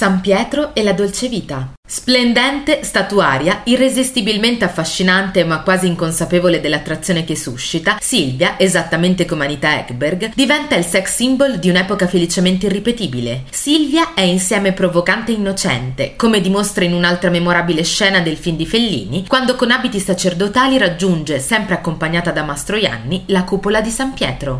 San Pietro e la dolce vita. Splendente, statuaria, irresistibilmente affascinante ma quasi inconsapevole dell'attrazione che suscita, Silvia, esattamente come Anita Ekberg, diventa il sex symbol di un'epoca felicemente irripetibile. Silvia è insieme provocante e innocente, come dimostra in un'altra memorabile scena del film di Fellini, quando con abiti sacerdotali raggiunge, sempre accompagnata da Mastroianni, la cupola di San Pietro.